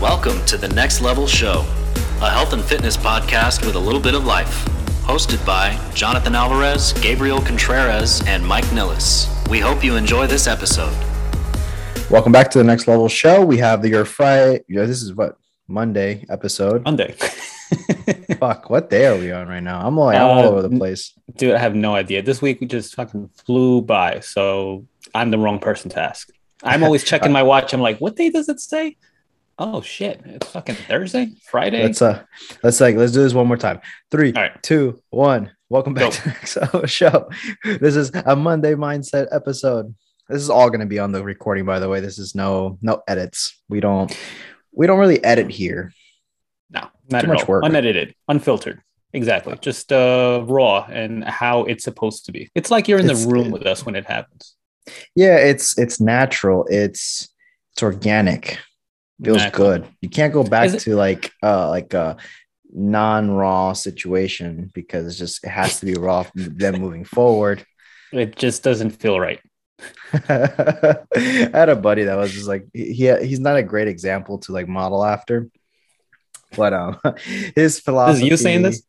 Welcome to the Next Level Show, a health and fitness podcast with a little bit of life. Hosted by Jonathan Alvarez, Gabriel Contreras, and Mike Nillis. We hope you enjoy this episode. Welcome back to the Next Level Show. We have the, your Friday. Yeah, this is what Monday episode. Monday. Fuck, what day are we on right now? I'm like, I'm all Uh, over the place. Dude, I have no idea. This week we just fucking flew by. So I'm the wrong person to ask. I'm always checking my watch. I'm like, what day does it say? Oh shit. It's fucking Thursday? Friday? Let's uh, let's like, let's do this one more time. Three, right. two, one. Welcome back Go. to the Next Show. This is a Monday mindset episode. This is all going to be on the recording, by the way. This is no no edits. We don't we don't really edit here. no, not Too much all. work. Unedited, unfiltered. Exactly. Just uh raw and how it's supposed to be. It's like you're in It's- the room with us when it happens. Yeah, it's it's natural. It's it's organic. Feels Natural. good. You can't go back it- to like uh like a non-raw situation because it's just it has to be raw from them moving forward. It just doesn't feel right. I had a buddy that was just like he he- he's not a great example to like model after. But um his This philosophy is you saying this?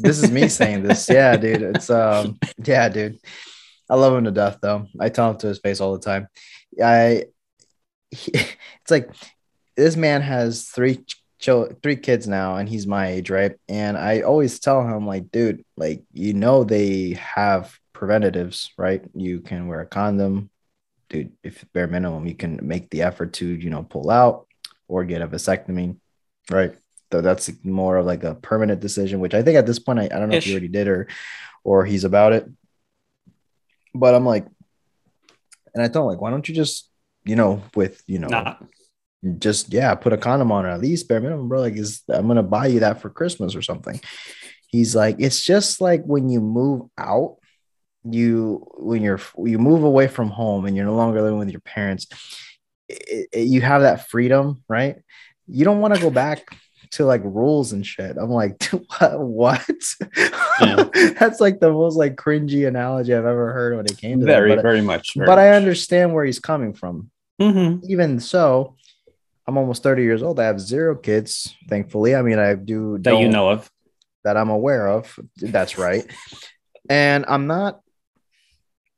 this is me saying this. Yeah, dude. It's um yeah, dude. I love him to death though. I tell him to his face all the time. I he, it's like this man has three chil- three kids now and he's my age, right? And I always tell him like, dude, like you know they have preventatives, right? You can wear a condom. Dude, if bare minimum, you can make the effort to, you know, pull out or get a vasectomy, right? So that's more of like a permanent decision, which I think at this point, I, I don't know if he already did or or he's about it. But I'm like, and I thought like, why don't you just, you know, with you know, Nah. Just yeah, put a condom on or at least bare minimum, bro. Like, is I'm gonna buy you that for Christmas or something. He's like, it's just like when you move out, you when you're you move away from home and you're no longer living with your parents, it, it- you have that freedom, right? You don't want to go back to like rules and shit. I'm like, what? what? Yeah. That's like the most like cringy analogy I've ever heard when it came to that. Very, But, very much. very but I understand where he's coming from Mhm. even so, I'm almost 30 years old. I have zero kids, thankfully. I mean, I do that you know of. that I'm aware of. That's right. and I'm not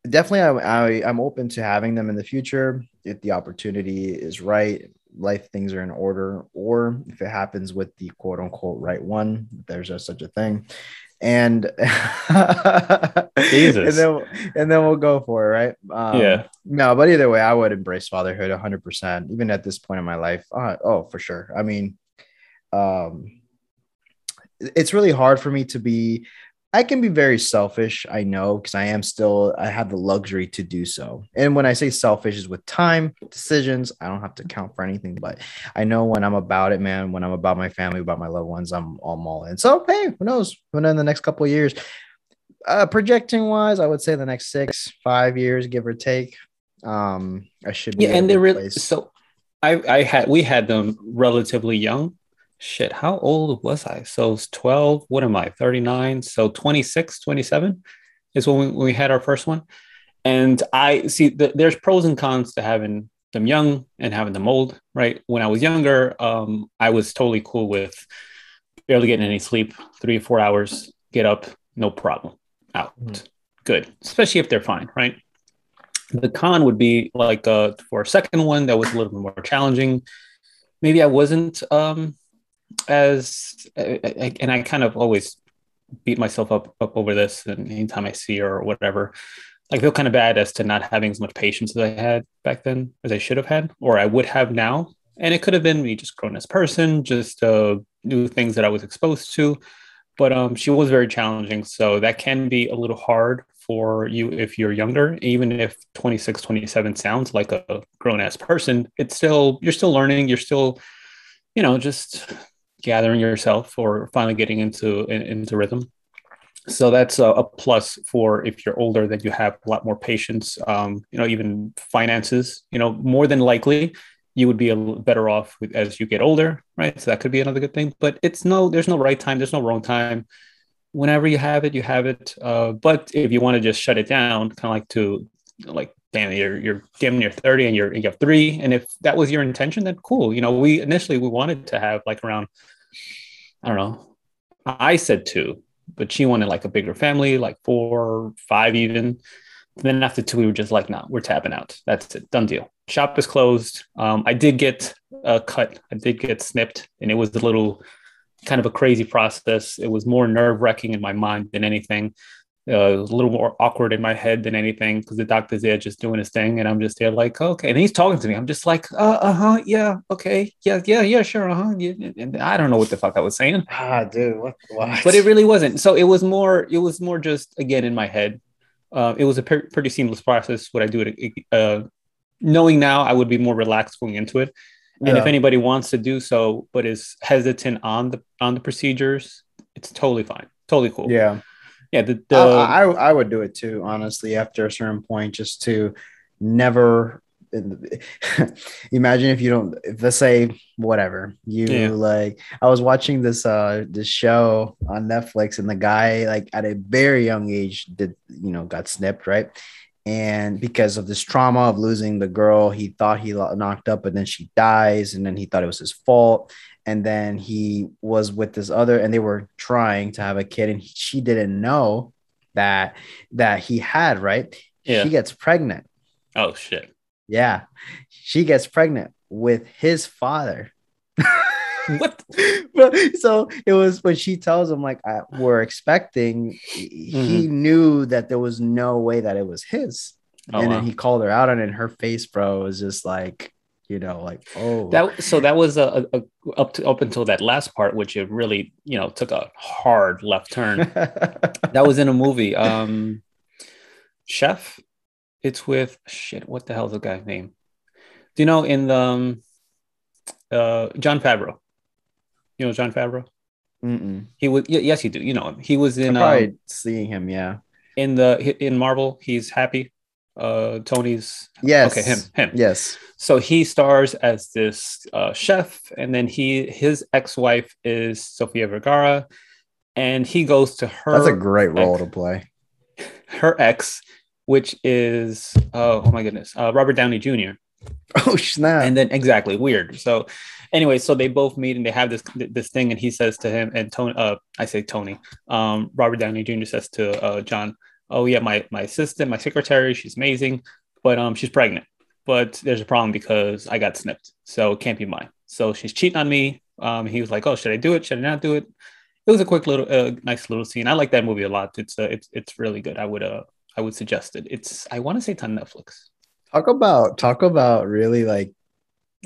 definitely I, I I'm open to having them in the future if the opportunity is right, life things are in order, or if it happens with the quote unquote right one, if there's a, such a thing. And Jesus. and then and then we'll go for it, right? Um, Yeah. No, but either way, I would embrace fatherhood 100%, even at this point in my life. Uh, oh, for sure. I mean, um, it's really hard for me to be, I can be very selfish. I know because I am still, I have the luxury to do so. And when I say selfish, is with time, decisions. I don't have to count for anything, but I know when I'm about it, man, when I'm about my family, about my loved ones, I'm, I'm all in. So, hey, who knows? Who knows in the next couple of years? Uh, projecting wise, I would say the next six, five years, give or take. Um, I should be Yeah, and they really so I I had we had them relatively young. Shit, how old was I? So it's 12, what am I? 39. So 26, 27 is when we, when we had our first one. And I see that there's pros and cons to having them young and having them old, right? When I was younger, um, I was totally cool with barely getting any sleep, three or four hours, get up, no problem, out. Mhm. Good, especially if they're fine, right? The con would be like uh, for a second one that was a little bit more challenging. Maybe I wasn't um, as, and I kind of always beat myself up up over this. And anytime I see her or whatever, I feel kind of bad as to not having as much patience as I had back then as I should have had, or I would have now. And it could have been me just grown as person, just uh, new things that I was exposed to. But um, she was very challenging, so that can be a little hard for you if you're younger even if 26 27 sounds like a grown ass person it's still you're still learning you're still you know just gathering yourself or finally getting into in- into rhythm so that's a, a plus for if you're older that you have a lot more patience um, you know even finances you know more than likely you would be a better off with, as you get older right so that could be another good thing but it's no there's no right time there's no wrong time whenever you have it, you have it. Uh, but if you want to just shut it down, kind of like to like damn, you're you're damn near 30 and you're you have three. And if that was your intention, then cool. You know, we initially we wanted to have like around, I don't know, I said two, but she wanted like a bigger family, like four, five even. then after two, we were just like, no, we're tapping out. That's it, done deal. Shop is closed. Um, I did get a cut. I did get snipped, and it was a little kind of a crazy process. It was more nerve wracking in my mind than anything uh, a little more awkward in my head than anything because the doctor's there just doing his thing, and I'm just there like, okay. And he's talking to me. I'm just like, uh huh, yeah, okay, yeah, yeah, yeah, sure, uh huh. Yeah. And I don't know what the fuck I was saying. Ah, dude, what, what? But it really wasn't. So it was more. It was more just again in my head. Uh, it was a per- pretty seamless process. Would I do it? Uh, knowing now, I would be more relaxed going into it. And yeah. if anybody wants to do so, but is hesitant on the on the procedures, it's totally fine, totally cool. Yeah yeah the, the I, I, I would do it too honestly after a certain point just to never imagine if you don't if let's say whatever you yeah. like i was watching this uh this show on netflix and the guy like at a very young age did you know got snipped right and because of this trauma of losing the girl he thought he knocked up but then she dies and then he thought it was his fault and then he was with this other and they were trying to have a kid and she didn't know that that he had right? Yeah. she gets pregnant. Oh shit. Yeah. She gets pregnant with his father. What? So it was when she tells him like I, we're expecting mm-hmm. he knew that there was no way that it was his. Oh, and wow. then he called her out on it and her face bro was just like you know like oh. That so that was a, a, up to up until that last part which it really you know took a hard left turn. That was in a movie um chef? It's with shit what the hell's the guy's name? Do you know in the um, uh jon favreau? You know jon favreau? Mm-mm. he was yes you do. You know him. He was in um, seeing him yeah. in the in marvel he's happy uh Tony's yes okay him him yes so he stars as this uh, chef and then he his ex-wife is Sofia Vergara and he goes to her That's a great role ex, to play. Her ex which is oh, oh my goodness uh, Robert Downey Jr. Oh snap! And then exactly weird. So anyway, so they both meet and they have this this thing, and he says to him and Tony, uh, I say Tony, um, Robert Downey Jr. says to uh, Jon, oh yeah, my my assistant, my secretary, she's amazing, but um, she's pregnant. But there's a problem because I got snipped, so it can't be mine. So she's cheating on me. Um, he was like, oh, should I do it? Should I not do it? It was a quick little, uh, nice little scene. I like that movie a lot. It's uh, it's it's really good. I would uh, I would suggest it. It's I want to say it's on Netflix. Talk about talk about really like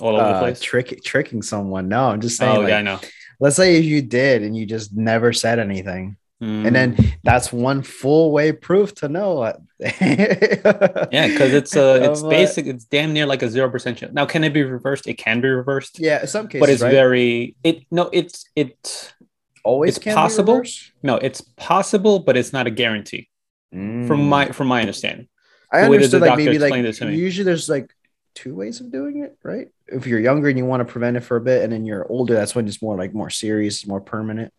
all over uh, the place, trick, tricking someone. No, I'm just saying. Oh like, yeah, I know. Let's say if you did and you just never said anything Mm. And then that's one full way proof to know. yeah, because it's uh it's basic, it's damn near like a zero percent chance. Now, can it be reversed? It can be reversed. Yeah, in some cases, but it's right? very it no, it's it always it's possible. No, it's possible, but it's not a guarantee. Mm. From my from my understanding. I understood like maybe like usually there's like two ways of doing it, right? If you're younger and you want to prevent it for a bit, and then you're older, that's when it's more like more serious, more permanent.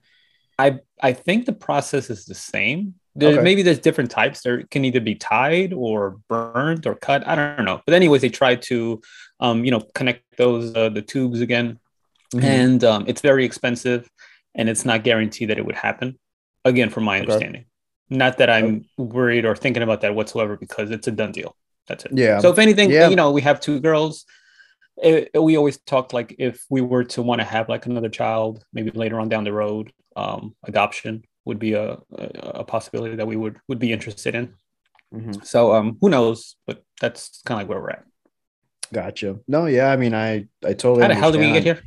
I I think the process is the same. There, okay. Maybe there's different types. There can either be tied or burnt or cut. I don't know. But anyways, they try to, um, you know, connect those uh, the tubes again, mm-hmm. and um, it's very expensive, and it's not guaranteed that it would happen. Again, from my understanding, okay. not that I'm worried or thinking about that whatsoever because it's a done deal. That's it. Yeah. So if anything, yeah. you know, we have two girls. It, we always talked like if we were to want to have like another child, maybe later on down the road, um, adoption would be a, a, a, possibility that we would would be interested in. Mm-hmm. So um, who knows? But that's kind of like where we're at. Gotcha. No, yeah. I mean, I I totally. How hell did we get here?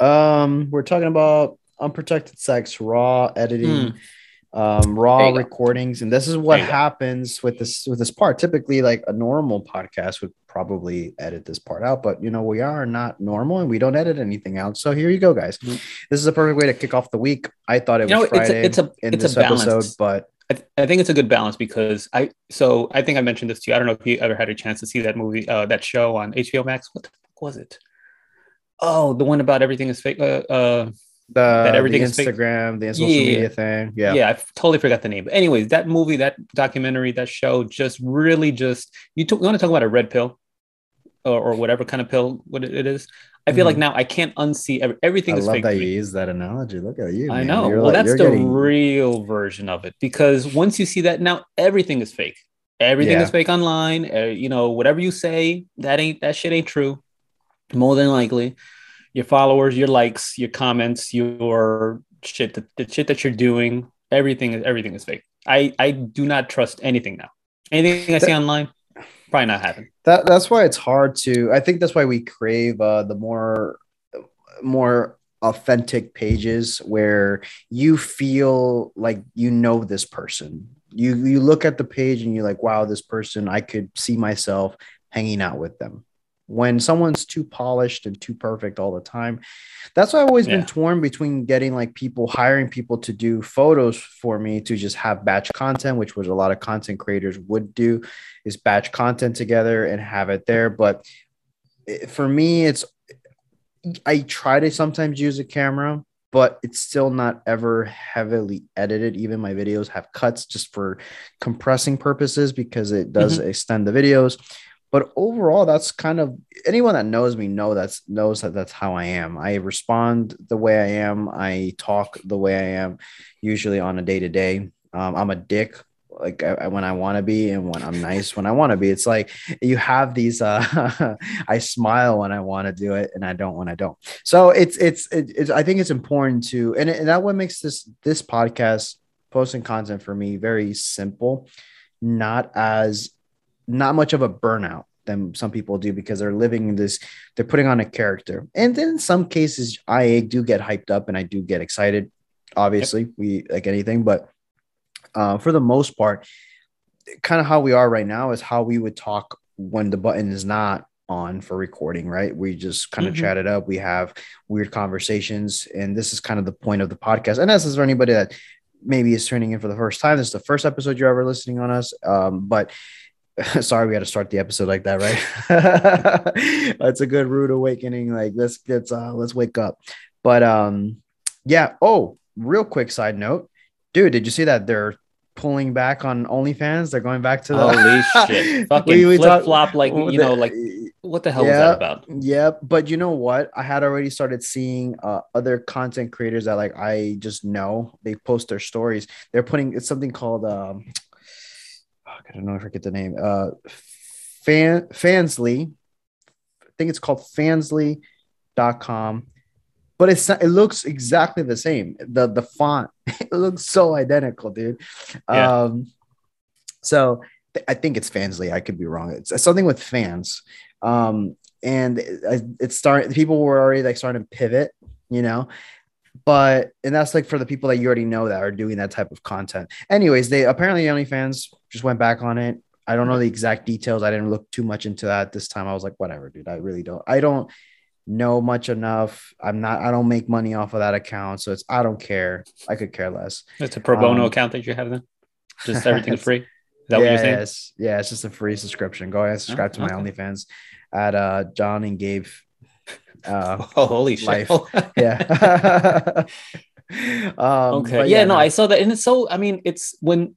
Um, we're talking about unprotected sex, raw editing. Mm um, raw recordings, and this is what happens with this with this part. Typically, like a normal podcast would probably edit this part out, but you know we are not normal and we don't edit anything out. So here you go, guys. Mm-hmm. This is a perfect way to kick off the week. I thought it you was know, Friday it's a, it's a, in it's this a episode, but I, th- I, think it's a good balance because I so I think I mentioned this to you. I don't know if you ever had a chance to see that movie, uh, that show on HBO Max. What the fuck was it? Oh, the one about everything is fake. Uh, uh The, that everything the. Instagram, the social Yeah. media thing. Yeah. yeah, I totally forgot the name. But anyways, that movie, that documentary, that show, just really just you, took you want to talk about a red pill, or, or whatever kind of pill what it, is. I feel like now I can't unsee every, everything Mm-hmm. I is love fake. that you use that analogy. Look at you. I know. You're well, like- that's the getting- real version of it because once you see that now, everything is fake. Everything Yeah. is fake online. Uh, you know, whatever you say, that ain't that shit ain't true. More than likely, your followers, your likes, your comments, your shit, the, the shit that you're doing, everything is everything is fake. I I do not trust anything now. Anything I see online, probably not happen. that that's why it's hard to i think that's why we crave uh the more more authentic pages where you feel like you know this person you you look at the page and you're like wow this person i could see myself hanging out with them when someone's too polished and too perfect all the time that's why i've always Yeah. been torn between getting like people hiring people to do photos for me to just have batch content which was a lot of content creators would do is batch content together and have it there. But eh, for me, it's I try to sometimes use a camera, but it's still not ever heavily edited. Even my videos have cuts just for compressing purposes because it does mm-hmm. extend the videos. But overall, that's kind of anyone that knows me know that's knows that that's how I am. I respond the way I am. I talk the way I am, usually on a day to day. I'm a dick like I, when I want to be and when I'm nice when I want to be. It's like you have these. Uh, I smile when I want to do it, and I don't when I don't. So it's it's it, it's. I think it's important to, and, and that what makes this this podcast posting content for me very simple, not as not much of a burnout than some people do because they're living in this. They're putting on a character, and then in some cases, I do get hyped up and I do get excited. Obviously, we like anything, but uh, for the most part, kind of how we are right now is how we would talk when the button is not on for recording, right? We just kind of Mhm. chat it up. We have weird conversations, and this is kind of the point of the podcast. And as is for anybody that maybe is tuning in for the first time. This is the first episode you're ever listening on us. Um, but sorry, we had to start the episode like that, right? That's a good rude awakening. Like let's let's uh let's wake up. But um, yeah. Oh, real quick side note, dude, did you see that they're pulling back on OnlyFans? They're going back to the Holy shit! Fucking We- we flip talk- flop, like you know, like what the hell Yeah. that about? Yeah, but you know what? I had already started seeing uh, other content creators that like I just know. They post their stories. They're putting it's something called um I don't know if I forget the name. Uh Fan Fansly. I think it's called fansly.com. But it's it looks exactly the same. The the font it looks so identical, dude. Yeah. Um so th- I think it's Fansly. I could be wrong. It's something with fans. Um, and it, it's starting. People were already like starting to pivot, you know. But and that's like for the people that you already know that are doing that type of content. Anyways, they apparently OnlyFans just went back on it. I don't know the exact details. I didn't look too much into that this time. I was like, whatever, dude. I really don't. I don't know much enough. I'm not. I don't make money off of that account, so it's. I don't care. I could care less. It's a pro bono Um, account that you have then. Just everything free. Is that what you're saying? Yes. Yeah, it's just a free subscription. Go ahead and subscribe to my okay. OnlyFans at uh John and Gabe. Uh Oh, holy shit! yeah. um okay. but Yeah, no, I saw that, and it's so. I mean, it's when.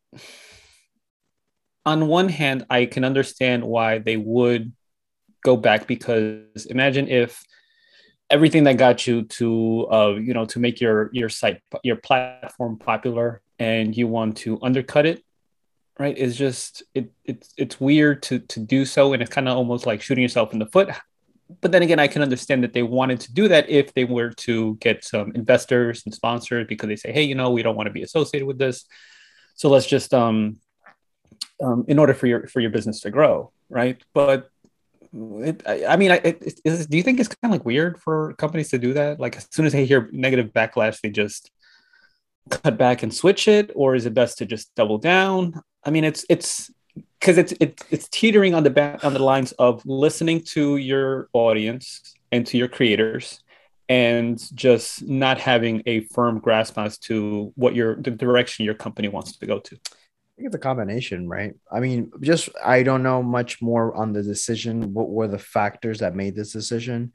On one hand, I can understand why they would go back because imagine if everything that got you to, uh, you know, to make your your site your platform popular, and you want to undercut it, right? it's just it it's it's weird to to do so, and it's kind of almost like shooting yourself in the foot. But then again, I can understand that they wanted to do that if they were to get some investors and sponsors because they say, hey, you know, we don't want to be associated with this, so let's just um, um in order for your for your business to grow, right? But it, I, I mean, I, it, is, do you think it's kind of like weird for companies to do that? Like as soon as they hear negative backlash, they just cut back and switch it, or is it best to just double down? I mean, it's it's because it's it's it's teetering on the back on the lines of listening to your audience and to your creators and just not having a firm grasp as to what your the direction your company wants to go to. I think it's a combination, right? I mean, just I don't know much more on the decision. What were the factors that made this decision?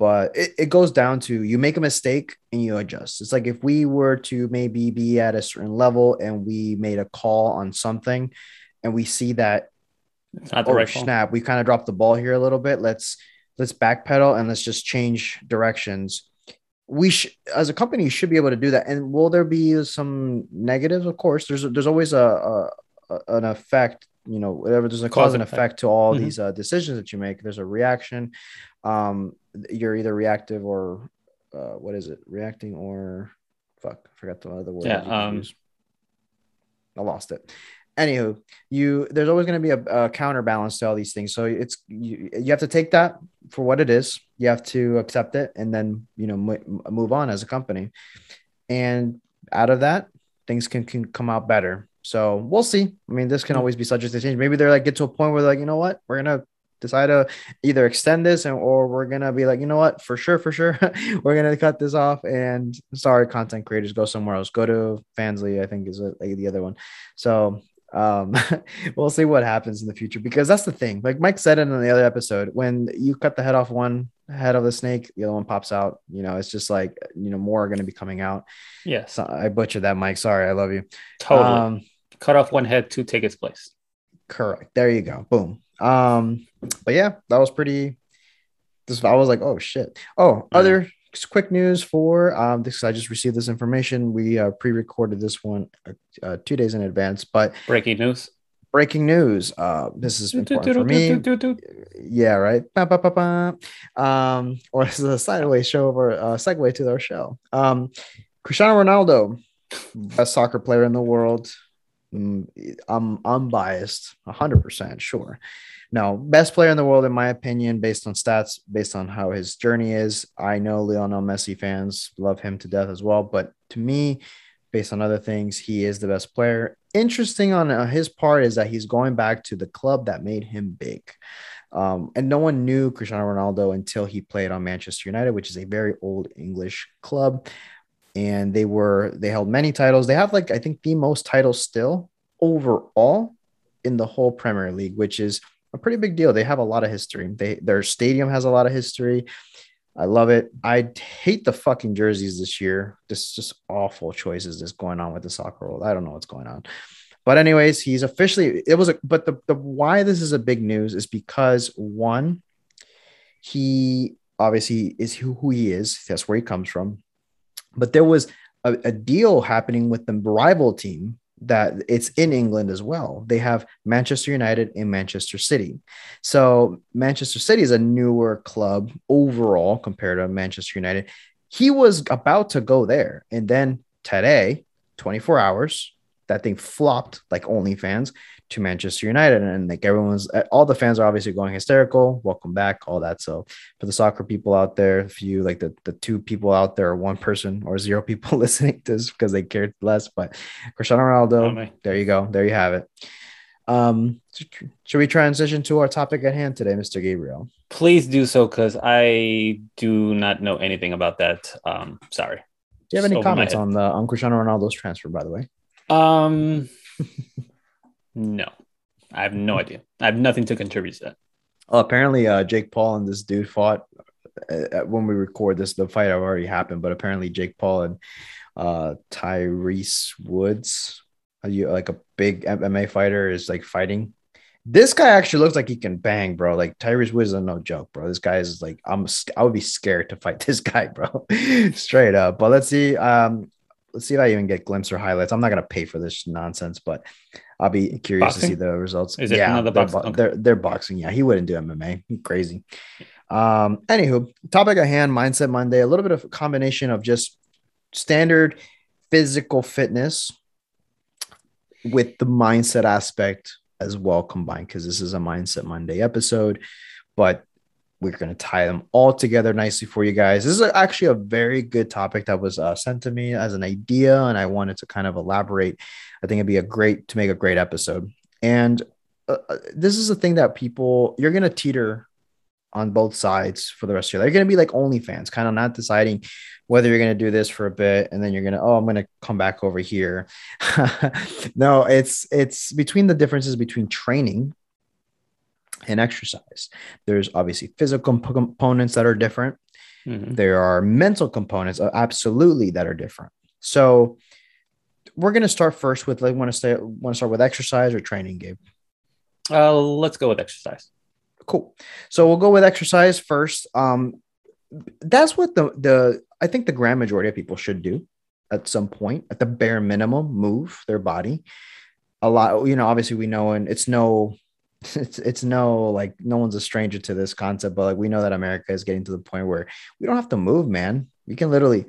but it, it goes down to you make a mistake and you adjust. It's like if we were to maybe be at a certain level and we made a call on something and we see that oh right call. snap, we kind of dropped the ball here a little bit. Let's let's backpedal and let's just change directions. We should, as a company, should be able to do that. And will there be some negatives? Of course, there's there's always a, a, an effect. You know, whatever there's a cause, Cause and and effect to all Mhm. these uh, decisions that you make. There's a reaction. Um, you're either reactive or uh, what is it? Reacting or fuck, I forgot the other word. Yeah, that you could um. I lost it. Anywho, you there's always going to be a, a counterbalance to all these things. So it's you, you have to take that for what it is. You have to accept it and then you know mo- move on as a company. And out of that, things can, can come out better. So we'll see. I mean, this can mm-hmm. always be subject to change. Maybe they're like get to a point where they're like, you know what, we're gonna decide to either extend this and or we're gonna be like, you know what, for sure, for sure, we're gonna cut this off. And sorry, content creators, go somewhere else. Go to Fansly, I think is like the other one. So um we'll see what happens in the future because that's the thing like mike said it in the other episode when you cut the head off one head of the snake the other one pops out you know it's just like you know more are going to be coming out. Yes, so i butchered that mike. Sorry i love you. Totally. um Cut off one head to take its place. correct. There you go. Boom. Um but yeah that was pretty this i was like oh shit. Oh other quick news for um this i just received this information. We uh pre-recorded this one uh, two days in advance but Breaking news. breaking news. Uh this is important for me. yeah right? Ba, ba, ba, ba. um or this is a sideways show over uh segue to our show. Um cristiano ronaldo best soccer player in the world. Mm, i'm unbiased 100% sure no best player in the world in my opinion based on stats based on how his journey is i know lionel messi fans love him to death as well but to me based on other things he is the best player interesting on uh, his part is that he's going back to the club that made him big um, and no one knew Cristiano Ronaldo until he played on Manchester United, which is a very old English club. And they were they held many titles. They have like I think the most titles still overall in the whole Premier League, which is a pretty big deal. They have a lot of history. They their stadium has a lot of history. I love it. I hate the fucking jerseys this year. This is just awful choices that's going on with the soccer world. I don't know what's going on. But anyways, he's officially it was a but the, the why this is a big news is because one, he obviously is who, who he is. That's where he comes from. But there was a, a deal happening with the rival team that it's in England as well. They have Manchester United and Manchester City. So Manchester City is a newer club overall compared to Manchester United. He was about to go there. And then today, 24 hours, that thing flopped like OnlyFans to Manchester United. And like everyone's, all the fans are obviously going hysterical. Welcome back, all that. So for the soccer people out there, if you like the, the two people out there, or one person or zero people listening to this because they cared less, but Cristiano Ronaldo, Oh, there you go. There you have it. Um, should we transition to our topic at hand today, Mr. Gabriel? Please do so because I do not know anything about that. Um, sorry. Do you have any comments on the on Cristiano Ronaldo's transfer, by the way? Um, no, I have no idea. I have nothing to contribute to that. Oh, apparently, uh, Jake Paul and this dude fought uh, when we record this. The fight already happened, but apparently, Jake Paul and uh, Tyrese Woods, are you like a big MMA fighter, is like fighting. This guy actually looks like he can bang, bro. Like Tyrese Woods is no joke, bro. This guy is like I'm. I would be scared to fight this guy, bro. Straight up. But let's see. Um, let's see if I even get glimpse or highlights. I'm not gonna pay for this nonsense, but I'll be curious to see the results. Is it yeah, another they're, boxing? Okay. they're they're boxing. Yeah, he wouldn't do MMA. He's crazy. Um, anywho, topic at hand, mindset Monday. A little bit of a combination of just standard physical fitness with the mindset aspect as well combined because this is a mindset Monday episode, but we're going to tie them all together nicely for you guys. This is actually a very good topic that was uh, sent to me as an idea, and I wanted to kind of elaborate. I think it'd be a great to make a great episode. And uh, uh, this is a thing that people you're going to teeter on both sides for the rest of your life. You're going to be like OnlyFans, kind of not deciding whether you're going to do this for a bit and then you're going to, oh, I'm going to come back over here. no, it's it's between the differences between training and exercise. There's obviously physical components that are different. Mhm. there are mental components uh, absolutely that are different so we're going to start first with like want to stay want to start with exercise or training gabe Uh, let's go with exercise. cool so we'll go with exercise first um that's what the the i think the grand majority of people should do at some point at the bare minimum move their body a lot you know obviously we know and it's no it's it's no like no one's a stranger to this concept but like we know that america is getting to the point where we don't have to move man. You can literally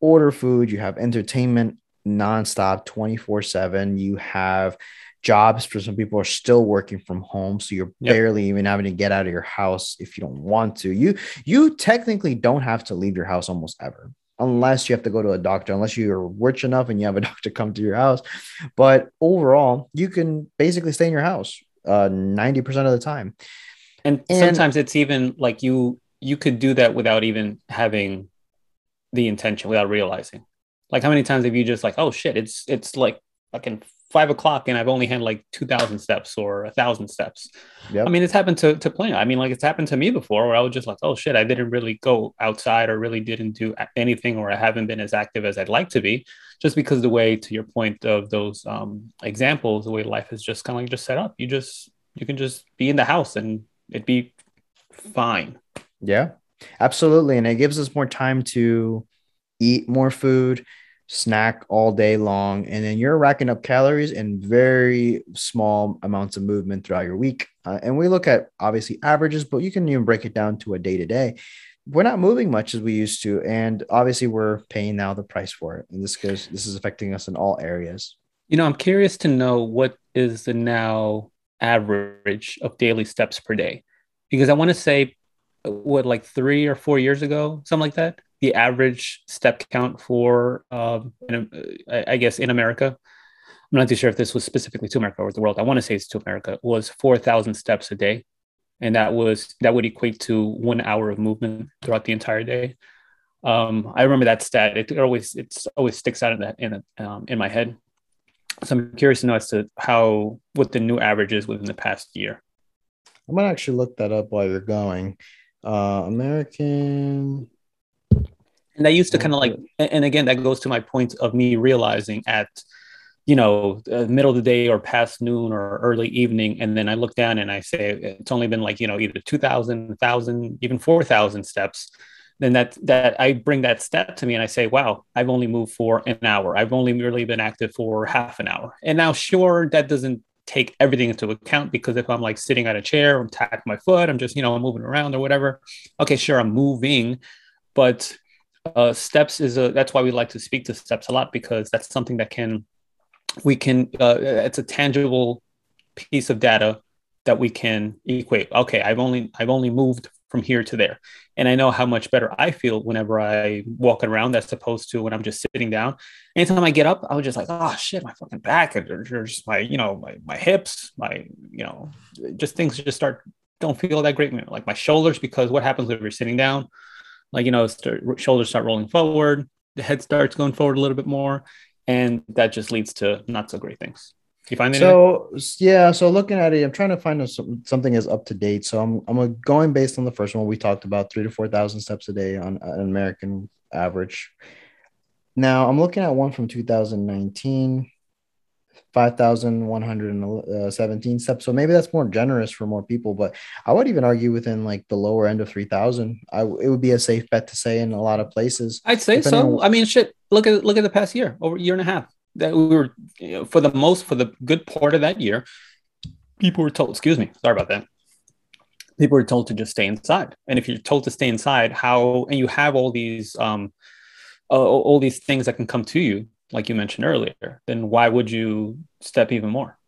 order food you have entertainment nonstop 24 7 you have jobs for some people are still working from home so you're Yep. barely even having to get out of your house if you don't want to. You you technically don't have to leave your house almost ever unless you have to go to a doctor unless you're rich enough and you have a doctor come to your house. But overall you can basically stay in your house uh 90% of the time And, And- sometimes it's even like you you could do that without even having the intention, without realizing. Like how many times have you just like, oh shit, it's it's like fucking five o'clock and I've only had like two thousand steps or a thousand steps. Yep. I mean, it's happened to to plenty. I mean, like it's happened to me before where I was just like, oh shit, I didn't really go outside or really didn't do anything or I haven't been as active as I'd like to be, just because the way to your point of those um, examples, the way life is just kind of like just set up. You just you can just be in the house and it'd be fine. Yeah, absolutely. And it gives us more time to eat more food, snack all day long. And then you're racking up calories in very small amounts of movement throughout your week. Uh, and we look at obviously averages, but you can even break it down to a day to day. We're not moving much as we used to. And obviously, we're paying now the price for it. And this goes, this is affecting us in all areas. You know, I'm curious to know what is the now average of daily steps per day, because I want to say, what like three or four years ago, something like that, the average step count for, um, in, uh, I guess in America, I'm not too sure if this was specifically to America or the world. I want to say it's to America. Was four thousand steps a day, and that was that would equate to one hour of movement throughout the entire day. Um, I remember that stat. It always it's always sticks out in that in um, in my head. So I'm curious to know as to how what the new average is within the past year. I'm to actually look that up while you're going. Uh, American. And I used to kind of like, and again, that goes to my point of me realizing at, you know, uh, middle of the day or past noon or early evening, and then I look down and I say it's only been like you know either 2,000, 1,000, even 4,000 steps. Then that that I bring that step to me and I say, wow, I've only moved for an hour. I've only really been active for half an hour. And now, sure, that doesn't take everything into account because if I'm like sitting on a chair, I'm tapping my foot, I'm just you know moving around or whatever. Okay, sure, I'm moving, but uh, steps is a that's why we like to speak to steps a lot because that's something that can we can uh, it's a tangible piece of data that we can equate. Okay i've only i've only moved from here to there. And i know how much better i feel whenever i walk around as opposed to when i'm just sitting down. Anytime i get up i was just like oh shit my fucking back or, just my you know my, my hips my you know just things just start don't feel that great. Like my shoulders because what happens when you're sitting down like you know start, shoulders start rolling forward the head starts going forward a little bit more and that just leads to not so great things you find that So yeah, so looking at it, I'm trying to find something is up to date. So I'm I'm going based on the first one we talked about, three to four thousand steps a day on an American average. Now I'm looking at one from 2019, 5,117 steps. So maybe that's more generous for more people, but I would even argue within like the lower end of 3,000. I it would be a safe bet to say in a lot of places. i'd say so on- i mean shit look at look at the past year over a year and a half that we were you know, for the most for the good part of that year people were told excuse me sorry about that people were told to just stay inside and if you're told to stay inside how and you have all these um uh, all all these things that can come to you like you mentioned earlier then why would you step even more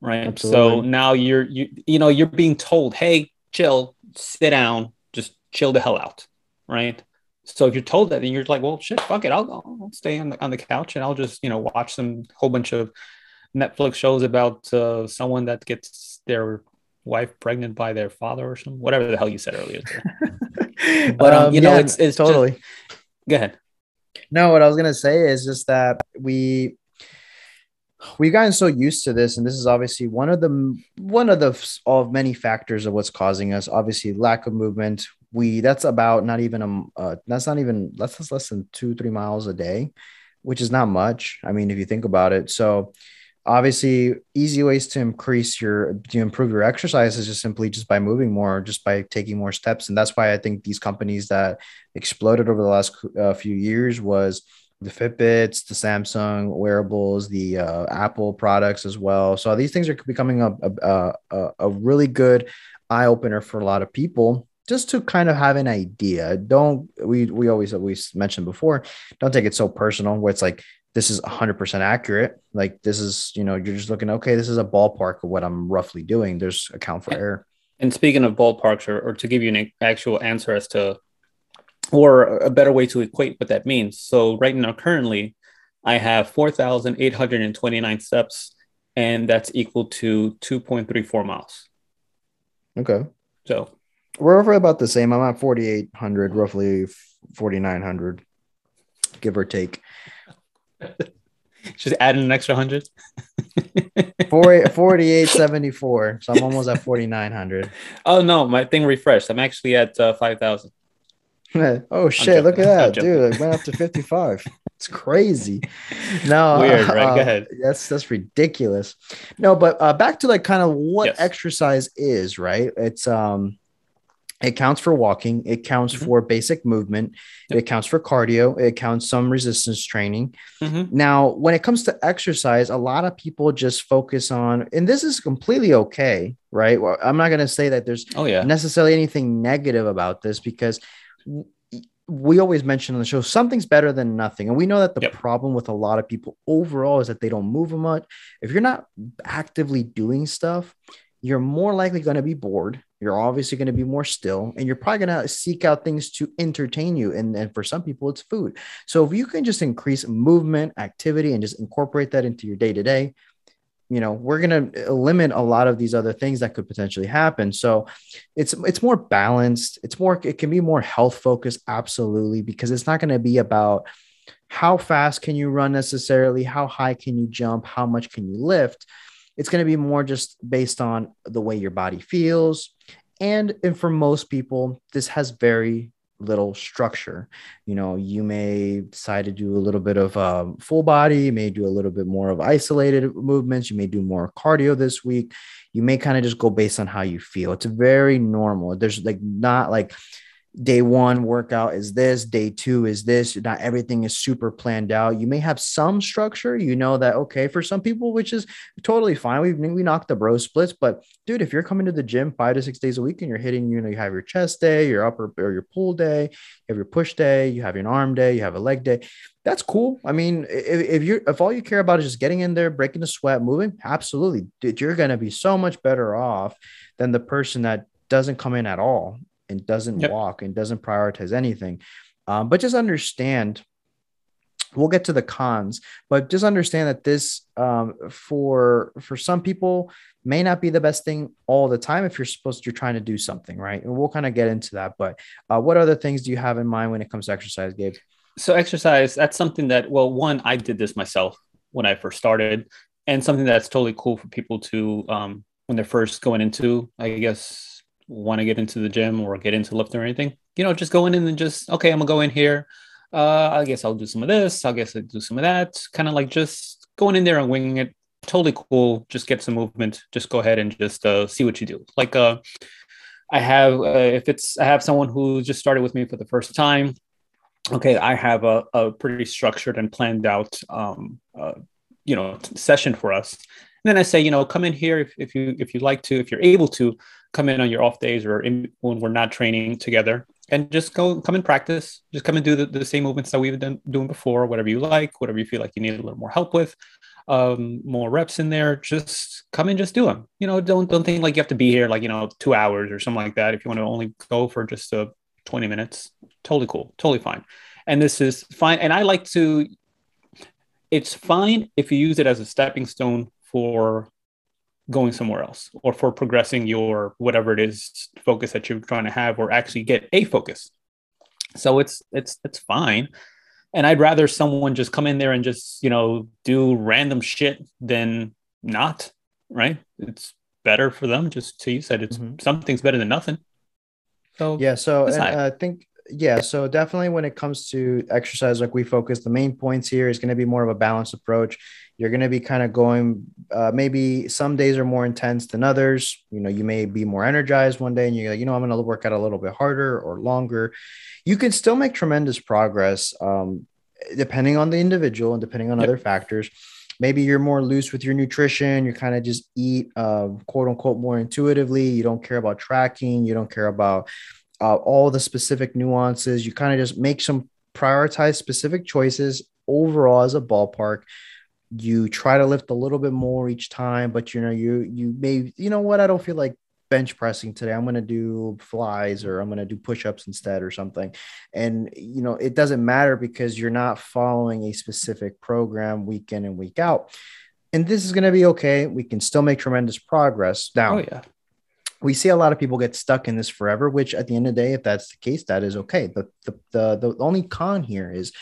right? So now you're you you know you're being told hey chill sit down just chill the hell out right? So if you're told that then you're like well shit fuck it i'll, I'll stay on the, on the couch and i'll just you know watch some whole bunch of netflix shows about uh, someone that gets their wife pregnant by their father or something whatever the hell you said earlier But, um, you know, it's- it's just- totally. go ahead. No, what I was gonna say is just that we we've gotten so used to this, and this is obviously one of the one of the of many factors of what's causing us. Obviously, lack of movement. we that's about not even a uh, that's not even that's less than two three miles a day, which is not much. I mean, if you think about it, so obviously easy ways to increase your to improve your exercise is just simply just by moving more just by taking more steps and that's why i think these companies that exploded over the last uh, few years was the fitbits the samsung wearables the uh, apple products as well. So these things are becoming a, a, a, a really good eye opener for a lot of people just to kind of have an idea. Don't we we always always mentioned before don't take it so personal where it's like this is 100% accurate. Like this is you know you're just looking okay this is a ballpark of what i'm roughly doing. There's account for error. and speaking of ballparks or, or to give you an actual answer as to or a better way to equate what that means so right now currently i have 4829 steps and that's equal to 2.34 miles okay so we're roughly about the same i'm at 4800 roughly 4900 give or take just adding an extra hundred. 4874. So I'm almost at 4900. Oh no, my thing refreshed. I'm actually at uh, 5000. Oh shit, look at that, dude. It went up to 55. It's crazy. No, weird, right? Uh, Go ahead. That's that's ridiculous. No, but uh, back to like kind of what yes. exercise is, right? It's um it counts for walking. It counts mm-hmm. for basic movement. Yep. It counts for cardio. It counts some resistance training. Mm-hmm. Now, when it comes to exercise, a lot of people just focus on, and this is completely okay, right? Well, I'm not going to say that there's oh, yeah. necessarily anything negative about this because we always mention on the show something's better than nothing. And we know that the yep. problem with a lot of people overall is that they don't move a much. If you're not actively doing stuff, you're more likely going to be bored you're obviously going to be more still and you're probably going to seek out things to entertain you and, and for some people it's food so if you can just increase movement activity and just incorporate that into your day to day you know we're going to limit a lot of these other things that could potentially happen. So it's it's more balanced. It's more it can be more health focused absolutely because it's not going to be about how fast can you run necessarily how high can you jump how much can you lift. It's going to be more just based on the way your body feels. And, and for most people, this has very little structure. You know, you may decide to do a little bit of um, full body, you may do a little bit more of isolated movements, you may do more cardio this week. You may kind of just go based on how you feel. It's very normal. There's like not like day one workout is this, day two is this. Not everything is super planned out. You may have some structure. You know that okay for some people, which is totally fine. We we knock the bro splits, but dude, if you're coming to the gym five to six days a week and you're hitting, you know, you have your chest day, your upper or your pull day, you have your push day, you have your arm day, you have a leg day. That's cool. I mean, if, if you're if all you care about is just getting in there, breaking the sweat, moving, absolutely, dude, you're gonna be so much better off than the person that doesn't come in at all and doesn't yep. walk and doesn't prioritize anything. Um, but just understand we'll get to the cons but just understand that this um, for for some people may not be the best thing all the time if you're supposed to you're trying to do something right and we'll kind of get into that but uh, what other things do you have in mind when it comes to exercise gabe so exercise that's something that well one i did this myself when i first started and something that's totally cool for people to um, when they're first going into i guess want to get into the gym or get into lifting or anything, you know, just go in and then just, okay, I'm gonna go in here. Uh, I guess I'll do some of this. I guess I'll do some of that. Kind of like just going in there and winging it. Totally cool. Just get some movement. Just go ahead and just uh, see what you do. Like, uh, I have, uh, if it's, I have someone who just started with me for the first time. Okay, I have a, a pretty structured and planned out, um, uh, you know, session for us. And then I say, you know, come in here if, if you if you like to, if you're able to, come in on your off days or in, when we're not training together and just go come and practice. Just come and do the, the same movements that we've been doing before whatever you like whatever you feel like you need a little more help with um, more reps in there. Just come and just do them you know don't don't think like you have to be here like you know two hours or something like that. If you want to only go for just uh, 20 minutes totally cool totally fine. And this is fine. And i like to it's fine if you use it as a stepping stone for going somewhere else or for progressing your whatever it is focus that you're trying to have or actually get a focus so it's it's it's fine and i'd rather someone just come in there and just you know do random shit than not right it's better for them just to you said it's mm-hmm. something's better than nothing So Yeah. So and, I think yeah. So definitely when it comes to exercise, like we focus, the main points here is going to be more of a balanced approach. You're going to be kind of going. Uh, maybe some days are more intense than others. You know, you may be more energized one day, and you're like, you know, I'm going to work out a little bit harder or longer. You can still make tremendous progress, um, depending on the individual and depending on Yep. other factors. Maybe you're more loose with your nutrition. You kind of just eat, uh, quote unquote, more intuitively. You don't care about tracking. You don't care about uh, all the specific nuances. You kind of just make some prioritize specific choices overall as a ballpark. You try to lift a little bit more each time, but you know, you you may, you know what, I don't feel like bench pressing today. I'm gonna do flies or I'm gonna do push-ups instead or something. And you know, it doesn't matter because you're not following a specific program week in and week out. And this is gonna be okay. We can still make tremendous progress. Now, oh yeah, we see a lot of people get stuck in this forever, which at the end of the day, if that's the case, that is okay. The the the, the only con here is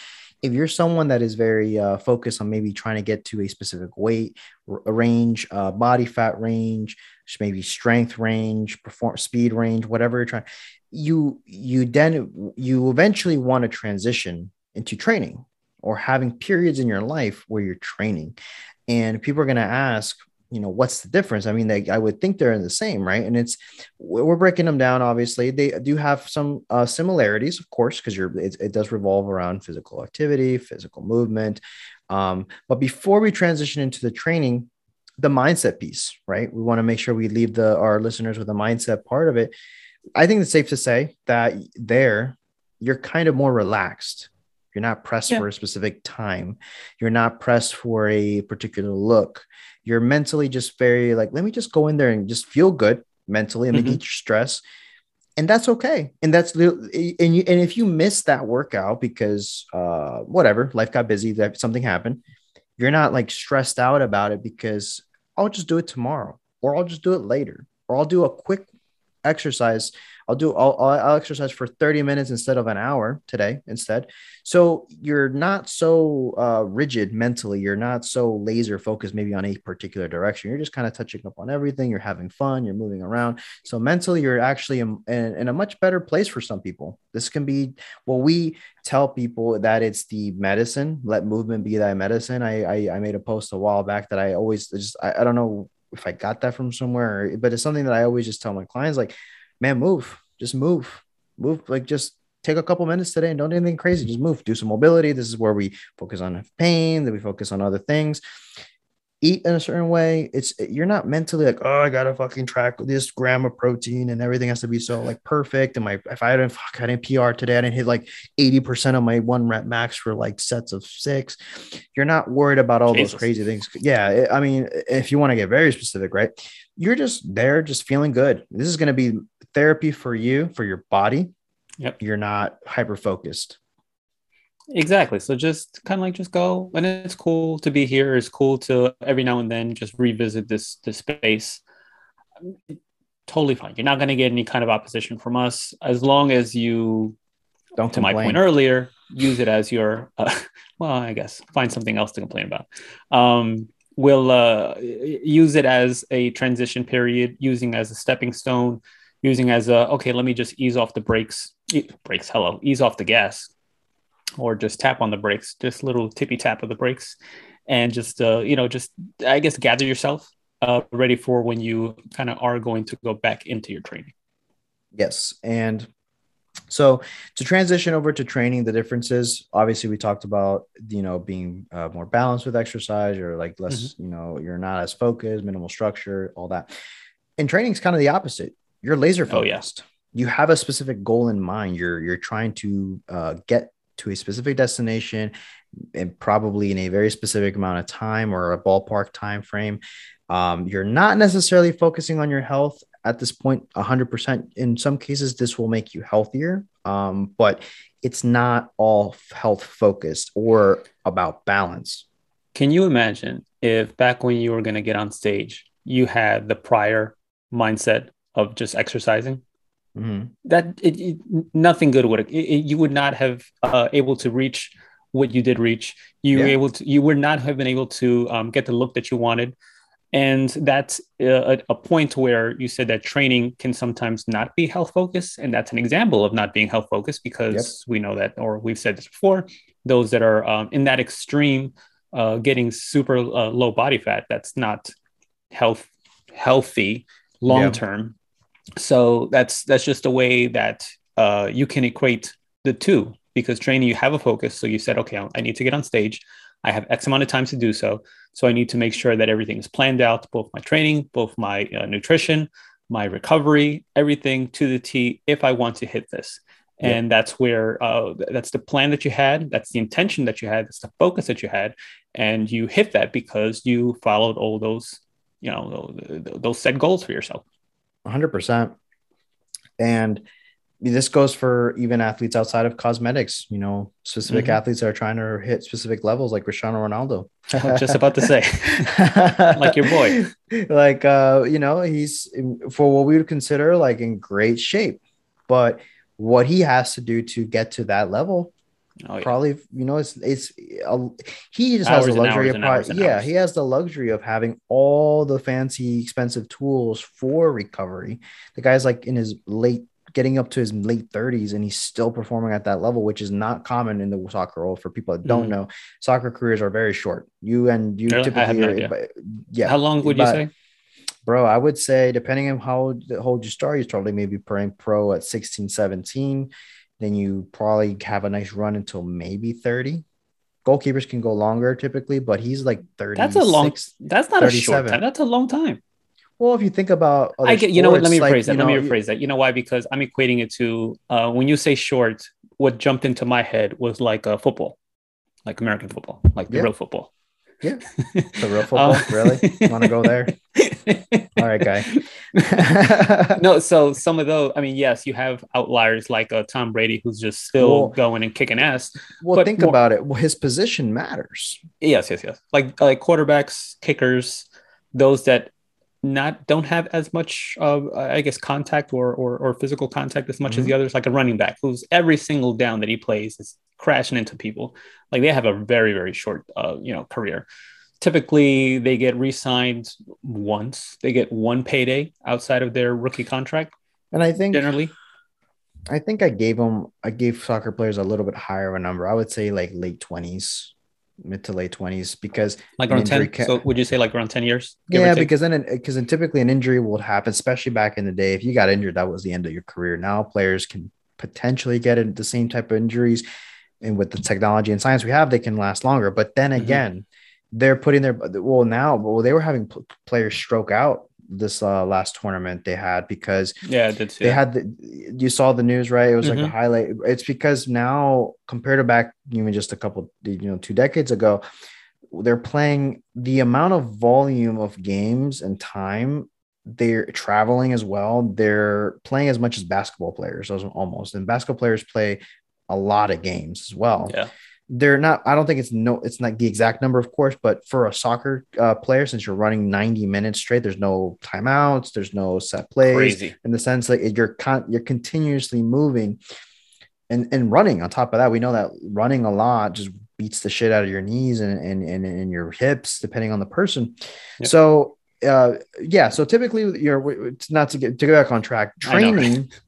if you're someone that is very uh, focused on maybe trying to get to a specific weight r- range, uh, body fat range, maybe strength range, perform speed range, whatever you're trying, you you then you eventually want to transition into training or having periods in your life where you're training, and people are going to ask, you know what's the difference? I mean they, i would think they're in the same right? And it's we're breaking them down obviously. They do have some uh, similarities of course because you're it, it does revolve around physical activity physical movement. Um, but before we transition into the training the mindset piece right? We want to make sure we leave the our listeners with a mindset part of it. I think it's safe to say that there you're kind of more relaxed you're not pressed Yeah. for a specific time you're not pressed for a particular look you're mentally just very like let me just go in there and just feel good mentally and Mhm. negate your stress and that's okay and that's and you and if you miss that workout because uh whatever life got busy that something happened you're not like stressed out about it because i'll just do it tomorrow or i'll just do it later or i'll do a quick exercise i'll do i'll, I'll exercise for 30 minutes instead of an hour today instead so you're not so uh, rigid mentally. You're not so laser focused maybe on a particular direction. You're just kind of touching up on everything. You're having fun. You're moving around. So mentally, you're actually in, in, in a much better place for some people. This can be well. We tell people that it's the medicine. Let movement be thy medicine. I I, I made a post a while back that I always just I, I don't know if I got that from somewhere, but it's something that I always just tell my clients like, man, move, just move, move, like just take a couple minutes today and don't do anything crazy. Just move, do some mobility. This is where we focus on pain, then we focus on other things. Eat in a certain way. It's eh, you're not mentally like, oh, I gotta fucking track this gram of protein and everything has to be so like perfect. And my if I didn't fuck, I didn't PR today, I didn't hit like 80% of my one rep max for like sets of six. You're not worried about all Jesus. those crazy things. Yeah, eh, I mean, eh, if you want to get very specific, right? You're just there, just feeling good. This is gonna be therapy for you, for your body, Yep. you're not hyper focused. Exactly. So just kind of like just go, and it's cool to be here. It's cool to every now and then just revisit this this space. Totally fine. You're not going to get any kind of opposition from us as long as you Don't to my point earlier, use it as your, uh, well, I guess find something else to complain about. Um, we'll uh, use it as a transition period, using as a stepping stone, using as a, okay, let me just ease off the brakes, e- brakes, hello, ease off the gas, or just tap on the brakes, just little tippy tap of the brakes, and just, uh, you know, just, I guess, gather yourself uh, ready for when you kind of are going to go back into your training. Yes. And so to transition over to training, the differences obviously we talked about, you know, being uh, more balanced with exercise or like less, you know, you're not as focused, minimal structure, all that. And training is kind of the opposite. You're laser Oh, yeah. focused. You have a specific goal in mind. You're you're trying to uh, get to a specific destination and probably in a very specific amount of time or a ballpark time frame. Um, you're not necessarily focusing on your health at this point 100% in some cases this will make you healthier um, but it's not all health focused or about balance Can you imagine if back when you were going to get on stage, you had the prior mindset of just exercising? Mhm. That it, it- nothing good would it, you would not have uh, able to reach what you did reach. You were able to you would not have been able to um, get the look that you wanted. and that's a, a, point where you said that training can sometimes not be health focused and that's an example of not being health focused because yep. we know that or we've said this before those that are um, in that extreme uh, getting super uh, low body fat that's not health healthy long term yep. So that's that's just a way that uh, you can equate the two because training you have a focus so you said okay i need to get on stage I have X amount of time to do so. So I need to make sure that everything is planned out, both my training, both my uh, nutrition, my recovery, everything to the T if I want to hit this. Yeah. And that's where uh, that's the plan that you had. That's the intention that you had. That's the focus that you had. And you hit that because you followed all those, you know, those set goals for yourself. 100%. And this goes for even athletes outside of cosmetics, you know, specific mm-hmm. athletes that are trying to hit specific levels like Cristiano Ronaldo. just about to say, like your boy. Like, uh, you know, he's for what we would consider like in great shape, but what he has to do to get to that level, oh, yeah. probably, you know, it's, it's, a, he just hours has the luxury of, probably, yeah, hours. he has the luxury of having all the fancy, expensive tools for recovery. The guy's like in his late getting up to his late 30s and he's still performing at that level, which is not common in the soccer world. For people that don't mm. know, soccer careers are very short. You and you really? typically, no yeah. How long would you say? Bro, I would say depending on how old you start, you probably maybe playing pro at 16, 17. Then you probably have a nice run until maybe 30 goalkeepers can go longer typically, but he's like 30. That's a long, that's not 37. a short time. That's a long time. Well, if you think about, I get, you know what? Let me like, rephrase that. Let know, me rephrase that. You know why? Because I'm equating it to uh, when you say short. What jumped into my head was like a football, like American football, like the yeah. real football. Yeah, the real football. Um, really? Want to go there? All right, guy. no, so some of those. I mean, yes, you have outliers like uh, Tom Brady, who's just still well, going and kicking ass. Well, think more, about it. Well, his position matters. Yes, yes, yes. Like like quarterbacks, kickers, those that not don't have as much of I guess contact or or, or physical contact as much mm-hmm. as the others, like a running back who's every single down that he plays is crashing into people. Like they have a very very short uh, you know career. Typically, they get re-signed once. They get one payday outside of their rookie contract. And I think generally, I think I gave them I gave soccer players a little bit higher of a number. I would say like late twenties mid to late 20s because like around 10 ca- so would you say like around 10 years yeah because then because then typically an injury will happen especially back in the day if you got injured that was the end of your career now players can potentially get into the same type of injuries and with the technology and science we have they can last longer but then mm-hmm. again mm-hmm. they're putting their well now well they were having players stroke out this uh, last tournament they had because yeah they had the, you saw the news right? It was mm-hmm. like a highlight. It's because now compared to back even just a couple you know two decades ago they're playing the amount of volume of games and time they're traveling as well they're playing as much as basketball players almost. And basketball players play a lot of games as well. Yeah they're not i don't think it's no it's not the exact number of course but for a soccer uh, player since you're running 90 minutes straight there's no timeouts there's no set plays Crazy. in the sense like you're con- you're continuously moving and and running on top of that. We know that running a lot just beats the shit out of your knees and and, and, and your hips depending on the person. So uh yeah so typically you're not to get to get back on track training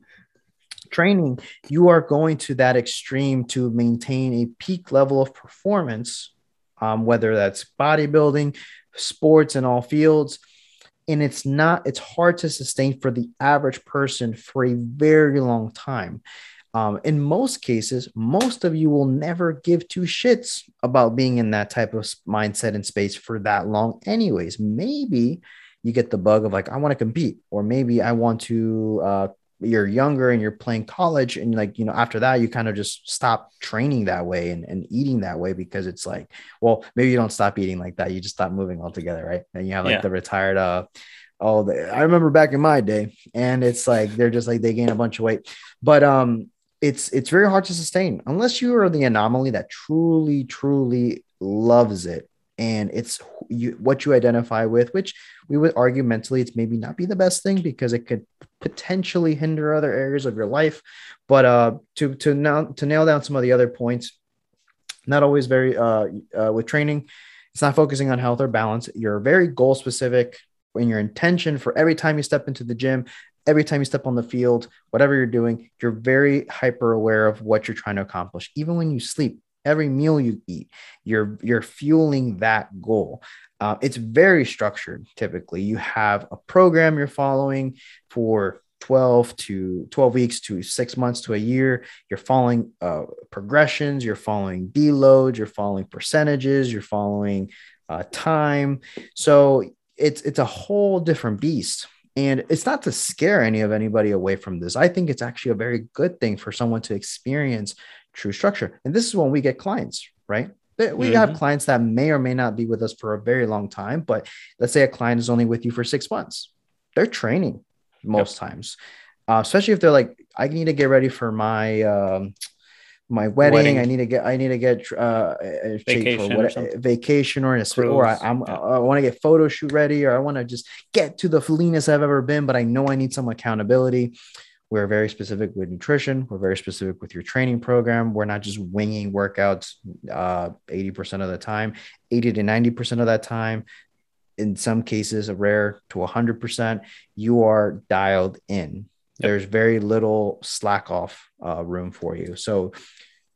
training, you are going to that extreme to maintain a peak level of performance, um, whether that's bodybuilding, sports, in all fields. And it's not, it's hard to sustain for the average person for a very long time. Um, in most cases, most of you will never give two shits about being in that type of mindset and space for that long, anyways. Maybe you get the bug of like, I want to compete, or maybe I want to uh, you're younger and you're playing college and like you know after that you kind of just stop training that way and, and eating that way because it's like well maybe you don't stop eating like that. You just stop moving altogether right? And you have like yeah. the retired uh oh the, i remember back in my day and it's like they're just like they gain a bunch of weight. But um it's it's very hard to sustain unless you are the anomaly that truly truly loves it. And it's you, what you identify with, which we would argue mentally it's maybe not be the best thing because it could potentially hinder other areas of your life. But uh, to to now to nail down some of the other points, not always very uh, uh, with training. it's not focusing on health or balance. You're very goal specific in your intention for every time you step into the gym, every time you step on the field, whatever you're doing, you're very hyper aware of what you're trying to accomplish. Even when you sleep, every meal you eat, you're you're fueling that goal. Uh, it's very structured. Typically, you have a program you're following for 12 to 12 weeks to six months to a year. You're following uh, progressions, you're following deloads, you're following percentages, you're following uh, time. So it's it's a whole different beast. And it's not to scare any of anybody away from this. I think it's actually a very good thing for someone to experience true structure. And this is when we get clients, right? We mm-hmm. have clients that may or may not be with us for a very long time, but let's say a client is only with you for six months. They're training most yep. times, uh, especially if they're like, I need to get ready for my um, my wedding. wedding. I need to get I need to get uh, a vacation, what, or vacation or in a or I, am yeah. I want to get photo shoot ready or I want to just get to the leanest I've ever been, but I know I need some accountability. We're very specific with nutrition. We're very specific with your training program. We're not just winging workouts uh, 80% of the time, 80 to 90% of that time in some cases a rare to 100% you are dialed in yep. there's very little slack off uh, room for you so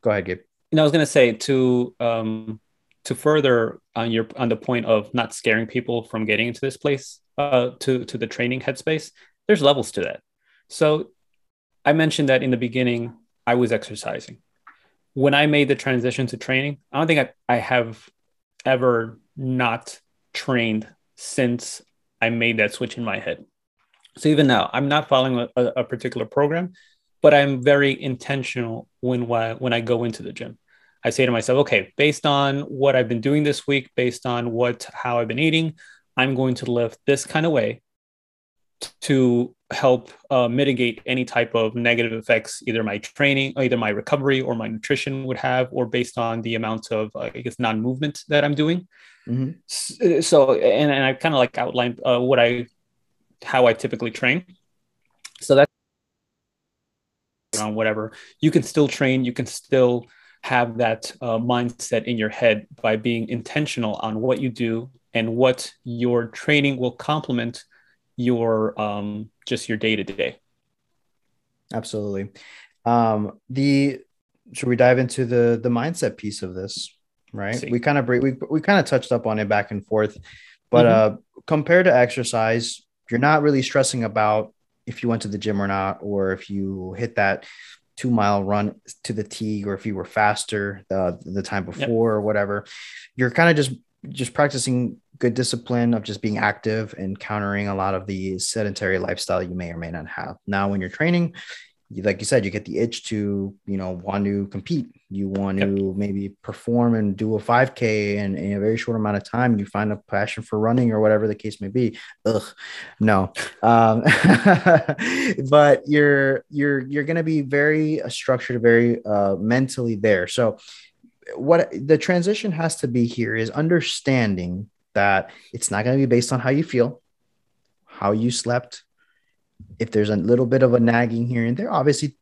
go ahead Gabe. know i was going to say to um, to further on your on the point of not scaring people from getting into this place uh, to to the training headspace there's levels to that so i mentioned that in the beginning i was exercising when i made the transition to training i don't think i, I have ever not trained since I made that switch in my head. So even now, I'm not following a, a particular program, but I'm very intentional when when I go into the gym. I say to myself, okay, based on what I've been doing this week, based on what how I've been eating, I'm going to lift this kind of way to help uh, mitigate any type of negative effects either my training either my recovery or my nutrition would have or based on the amount of uh, i guess non-movement that i'm doing. Mm-hmm. so and, and i kind of like outlined uh, what i how i typically train. So that's on whatever. You can still train you can still have that uh, mindset in your head by being intentional on what you do and what your training will complement your um, just your day to day. Absolutely. Um, the should we dive into the the mindset piece of this? Right. We kind of we we kind of touched up on it back and forth, but mm-hmm. uh, compared to exercise, you're not really stressing about if you went to the gym or not, or if you hit that two mile run to the T, or if you were faster the the time before yep. or whatever. You're kind of just just practicing good discipline of just being active and countering a lot of the sedentary lifestyle you may or may not have. Now, when you're training, you, like you said, you get the itch to, you know, want to compete. You want yep. to maybe perform and do a 5K in, in, a very short amount of time. You find a passion for running or whatever the case may be. Ugh, no. Um, but you're you're you're going to be very structured, very uh, mentally there. So what the transition has to be here is understanding that it's not going to be based on how you feel, how you slept. If there's a little bit of a nagging here and there, obviously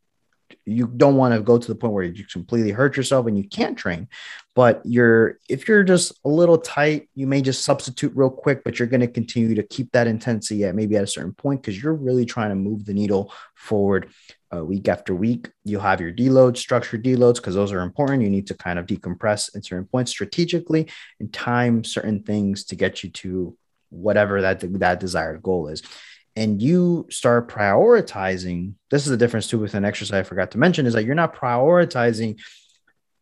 you don't want to go to the point where you completely hurt yourself and you can't train but you're if you're just a little tight you may just substitute real quick but you're going to continue to keep that intensity at maybe at a certain point because you're really trying to move the needle forward uh, week after week. You'll have your deloads, structured deloads, because those are important. You need to kind of decompress at certain points strategically and time certain things to get you to whatever that, that desired goal is. And you start prioritizing. This is the difference too with an exercise I forgot to mention is that you're not prioritizing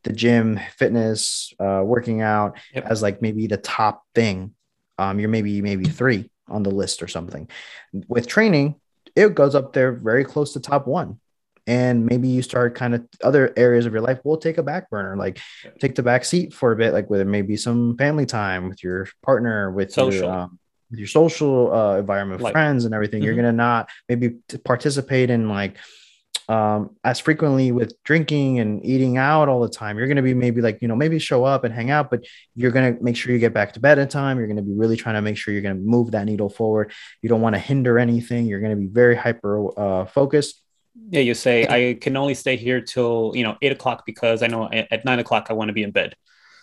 the gym, fitness, uh, working out yep. as like maybe the top thing. Um, you're maybe maybe three on the list or something. With training, it goes up there very close to top one. And maybe you start kind of other areas of your life will take a back burner like take the back seat for a bit like with maybe some family time with your partner with social. your, um, with your social uh, environment like, friends and everything. Mm-hmm. you're gonna not maybe participate in like um, as frequently with drinking and eating out all the time. You're going to be maybe like, you know, maybe show up and hang out, but you're going to make sure you get back to bed in time. You're going to be really trying to make sure you're going to move that needle forward. You don't want to hinder anything. You're going to be very hyper uh, focused. Yeah, you say I can only stay here till you know eight o'clock because I know at nine o'clock I want to be in bed.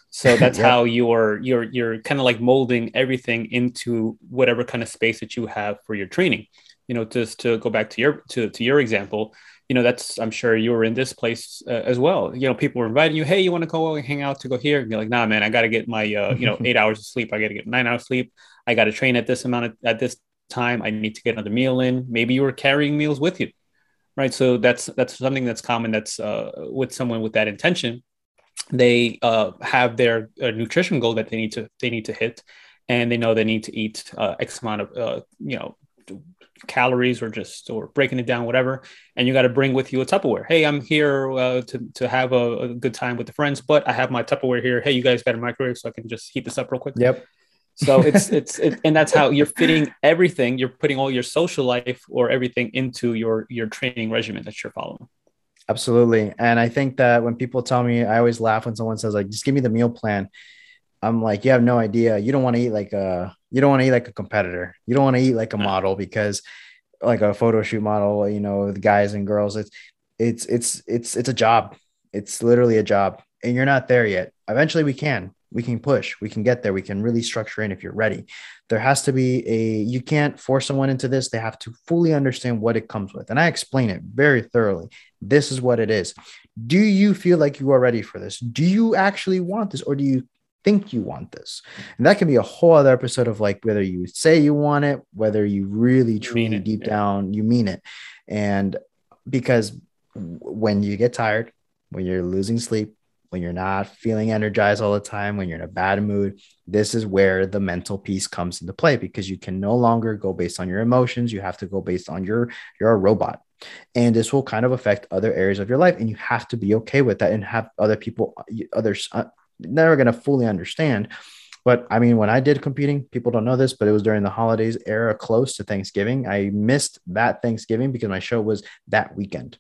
So that's Yep. how you're you're you're kind of like molding everything into whatever kind of space that you have for your training. You know, just to go back to your to to your example, you know, that's I'm sure you were in this place uh, as well. You know, people were inviting you, hey, you want to go hang out to go here? And you're like, nah, man, I got to get my uh, you know eight hours of sleep. I got to get nine hours sleep. I got to train at this amount of, at this time. I need to get another meal in. Maybe you were carrying meals with you, right? So that's that's something that's common. That's uh, with someone with that intention. They uh, have their uh, nutrition goal that they need to they need to hit, and they know they need to eat uh, X amount of uh, you know calories or just or breaking it down whatever and you got to bring with you a tupperware hey i'm here uh, to, to have a, a good time with the friends but i have my tupperware here hey you guys got a microwave so i can just heat this up real quick Yep. so it's it's it, and that's how you're fitting everything you're putting all your social life or everything into your your training regimen that you're following Absolutely. And I think that when people tell me, I always laugh when someone says, like, just give me the meal plan. I'm like, you have no idea. You don't want to eat like a, you don't want to eat like a competitor. You don't want to eat like a model because like a photo shoot model, you know, the guys and girls, it's, it's, it's, it's, it's a job. It's literally a job and you're not there yet. Eventually we can, we can push, we can get there. We can really structure in if you're ready. There has to be a, you can't force someone into this. They have to fully understand what it comes with. And I explain it very thoroughly. This is what it is. Do you feel like you are ready for this? Do you actually want this or do you think you want this? And that can be a whole other episode of like whether you say you want it, whether you really truly deep yeah. down you mean it. And because when you get tired, when you're losing sleep, when you're not feeling energized all the time, when you're in a bad mood, this is where the mental piece comes into play because you can no longer go based on your emotions. You have to go based on your you're a robot. And this will kind of affect other areas of your life. And you have to be okay with that and have other people, others uh, never going to fully understand. But I mean, when I did competing, people don't know this, but it was during the holidays era close to Thanksgiving. I missed that Thanksgiving because my show was that weekend.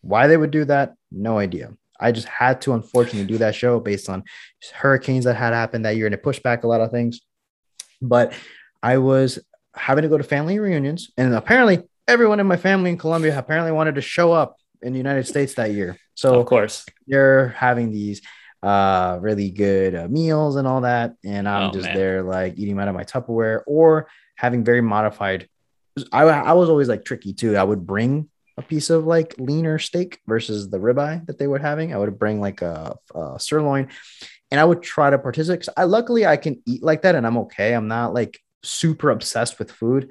Why they would do that, no idea. I just had to unfortunately do that show based on hurricanes that had happened that year and it pushed back a lot of things. But I was having to go to family reunions, and apparently everyone in my family in Colombia apparently wanted to show up in the United States that year. So of course they're having these uh really good uh, meals and all that. And i'm Oh, just man. there like eating out of my tupperware or having very modified I, I was always like tricky too. I would bring a piece of like leaner steak versus the ribeye that they were having. I would bring like a, a sirloin and i would try to participate i luckily i can eat like that and i'm okay. I'm not like super obsessed with food.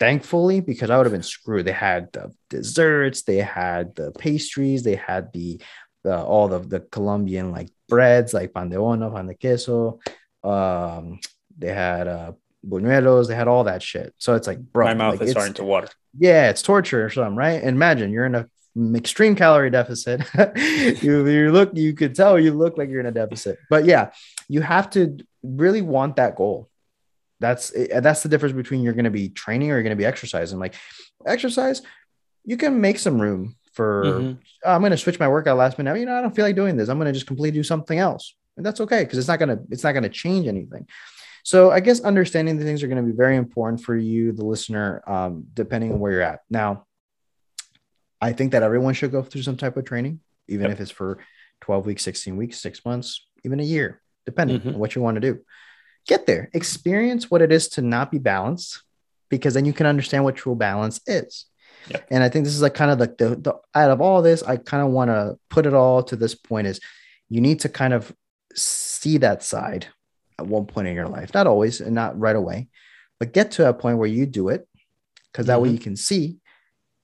Thankfully because i would have been screwed. They had the desserts they had the pastries they had the the all the the Colombian like breads like pan de bono, pan de queso. Um, they had uh buñuelos, they had all that shit. So it's like, bro, my mouth like, is starting to water yeah, it's torture or something, right? And imagine you're in a extreme calorie deficit. you you look, you could tell you look like you're in a deficit. But yeah, you have to really want that goal. That's that's the difference between you're going to be training or you're going to be exercising. Like exercise, you can make some room for Mhm. "Oh, I'm going to switch my workout last minute. You know, I don't feel like doing this. I'm going to just completely do something else. And that's okay because it's not going to it's not going to change anything. So I guess understanding the things are going to be very important for you, the listener, um, depending on where you're at. Now, I think that everyone should go through some type of training, even Yep. if it's for 12 weeks, 16 weeks, six months, even a year, depending Mhm. on what you want to do. Get there, experience what it is to not be balanced, because then you can understand what true balance is. Yep. And I think this is like kind of like the, the out of all this, I kind of want to put it all to this point is you need to kind of see that side at one point in your life, not always and not right away, but get to a point where you do it because that way Mhm. you can see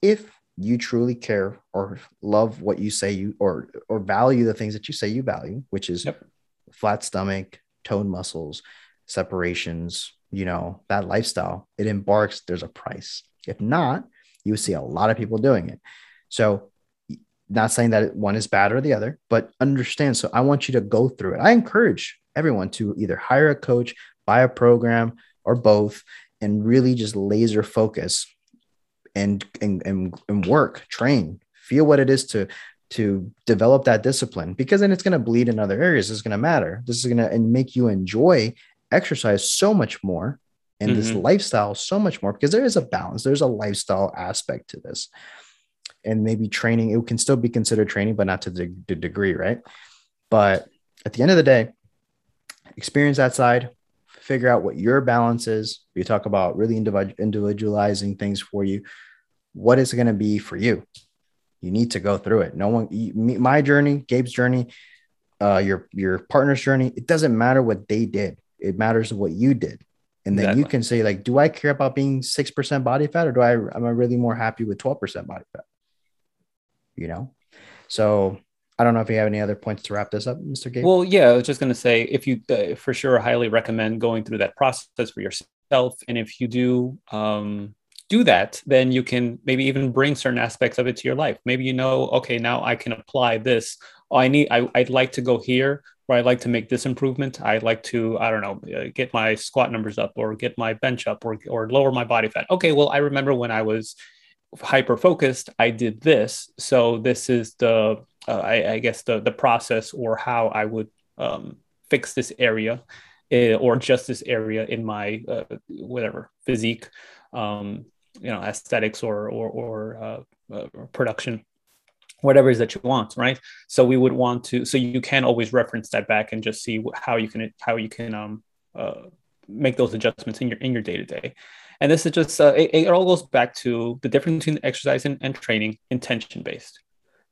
if you truly care or love what you say you or or value the things that you say you value, which is Yep. flat stomach, toned muscles, separations, you know, that lifestyle. It embarks, there's a price. If not, you see a lot of people doing it. So not saying that one is bad or the other, but understand. So I want you to go through it. I encourage everyone to either hire a coach, buy a program, or both, and really just laser focus and and, and, and work, train, feel what it is to to develop that discipline because then it's going to bleed in other areas. It's going to matter. This is going to and make you enjoy exercise so much more and this Mhm. lifestyle so much more because there is a balance. There's a lifestyle aspect to this. And maybe training, it can still be considered training, but not to the, the degree, right? But at the end of the day, experience that side, figure out what your balance is. We talk about really individualizing things for you. What is it going to be for you? You need to go through it. No one, my journey, Gabe's journey, uh, your your partner's journey. It doesn't matter what they did. It matters what you did. And then exactly. you can say, like, do I care about being six percent body fat, or do I am I really more happy with twelve percent body fat? You know, so I don't know if you have any other points to wrap this up, Mr. Gabe. Well, yeah, I was just going to say, if you uh, for sure highly recommend going through that process for yourself, and if you do um, do that, then you can maybe even bring certain aspects of it to your life. Maybe you know, okay, now I can apply this. Oh, I need, I, I'd like to go here, or I'd like to make this improvement. I'd like to, I don't know, uh, get my squat numbers up, or get my bench up, or or lower my body fat. Okay, well, I remember when I was hyper focused, I did this. So this is the, uh, I, I, guess the the process or how I would um, fix this area, uh, or just this area in my uh, whatever physique. Um, you know aesthetics or or, or uh, uh, production whatever it is that you want right so we would want to so you can always reference that back and just see how you can how you can um uh, make those adjustments in your in your day to day and this is just uh, it, it, all goes back to the difference between exercise and, and training intention based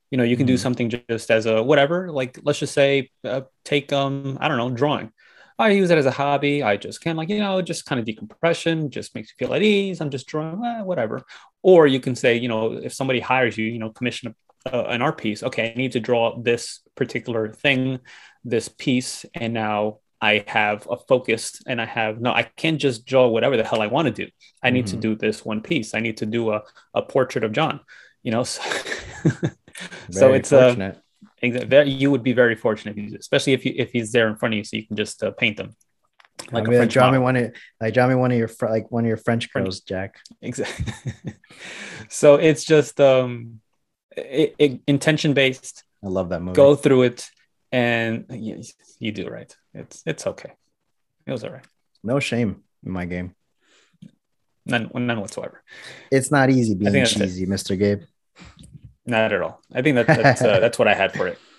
you know you can mm-hmm. do something just as a whatever like let's just say uh, take um i don't know drawing I use it as a hobby. I just can like, you know, just kind of decompression, just makes you feel at ease. I'm just drawing, eh, whatever. Or you can say, you know, if somebody hires you, you know, commission a, uh, an art piece. Okay, I need to draw this particular thing, this piece, and now I have a focus and I have no, I can't just draw whatever the hell I want to do. I need mm-hmm. to do this one piece. I need to do a, a portrait of Jon, you know. So, so it's uh, fortunate. a Exactly. You would be very fortunate, especially if you, if he's there in front of you, so you can just uh, paint them. Like I mean, draw me one of like draw me one of your like one of your French girls, Jack. Exactly. so it's just um, it, it, intention based. I love that movie. Go through it, and you, you do right. It's it's okay. It was all right. No shame in my game. None, none whatsoever. It's not easy being cheesy, Mr. Gabe. Not at all. I think that, that's uh, that's what I had for it.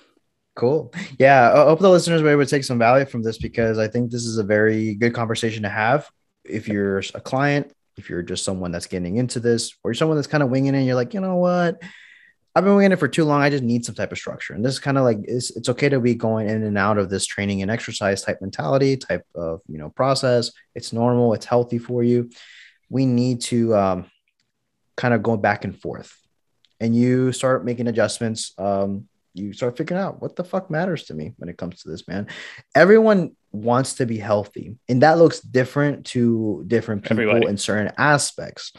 Cool. Yeah. I hope the listeners were able to take some value from this because I think this is a very good conversation to have. If you're a client, if you're just someone that's getting into this, or you're someone that's kind of winging it, you're like, you know what? I've been winging it for too long. I just need some type of structure. And this is kind of like it's, it's okay to be going in and out of this training and exercise type mentality, type of you know process. It's normal. It's healthy for you. We need to um, kind of go back and forth and you start making adjustments um, you start figuring out what the fuck matters to me when it comes to this man everyone wants to be healthy and that looks different to different people Everybody. in certain aspects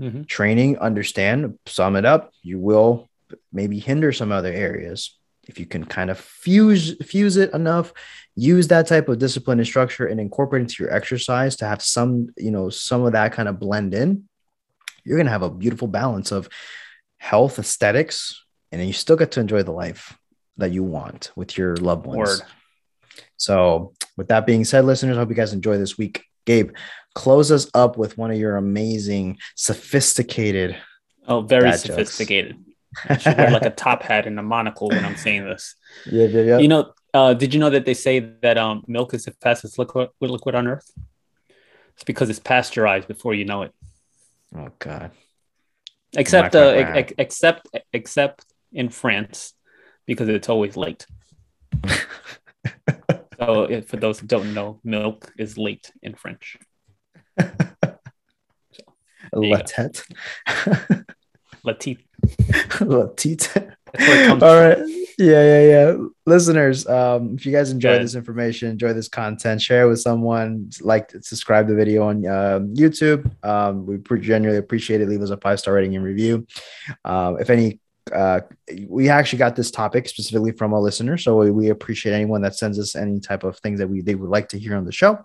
mm-hmm. training understand sum it up you will maybe hinder some other areas if you can kind of fuse fuse it enough use that type of discipline and structure and incorporate into your exercise to have some you know some of that kind of blend in you're going to have a beautiful balance of health, aesthetics, and then you still get to enjoy the life that you want with your loved ones. Word. So, with that being said, listeners, I hope you guys enjoy this week. Gabe, close us up with one of your amazing, sophisticated. Oh, very sophisticated. I should wear like a top hat and a monocle when I'm saying this. Yeah, yeah, yeah. You know, uh, did you know that they say that um, milk is the fastest liquid, liquid on earth? It's because it's pasteurized before you know it. Oh God except uh, ex- except except in France because it's always late. so for those who don't know, milk is late in French. So, Latet. Latit. Latit. All right. Yeah, yeah, yeah. Listeners, um, if you guys enjoy this information, enjoy this content, share it with someone, like, subscribe the video on uh, YouTube. Um, we genuinely appreciate it. Leave us a five star rating and review. Um, if any uh, we actually got this topic specifically from a listener, so we, appreciate anyone that sends us any type of things that we they would like to hear on the show.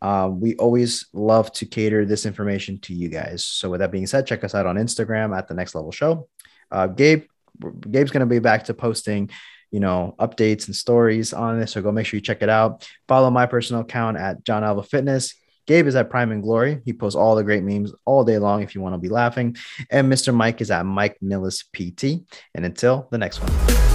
Um, we always love to cater this information to you guys. So with that being said, check us out on Instagram at the Next Level Show. Uh, Gabe, Gabe's going to be back to posting, you know, updates and stories on this. So go make sure you check it out. Follow my personal account at Jon Alva Fitness. Gabe is at Prime and Glory. He posts all the great memes all day long if you want to be laughing. And Mr. Mike is at Mike Nillis PT. And until the next one.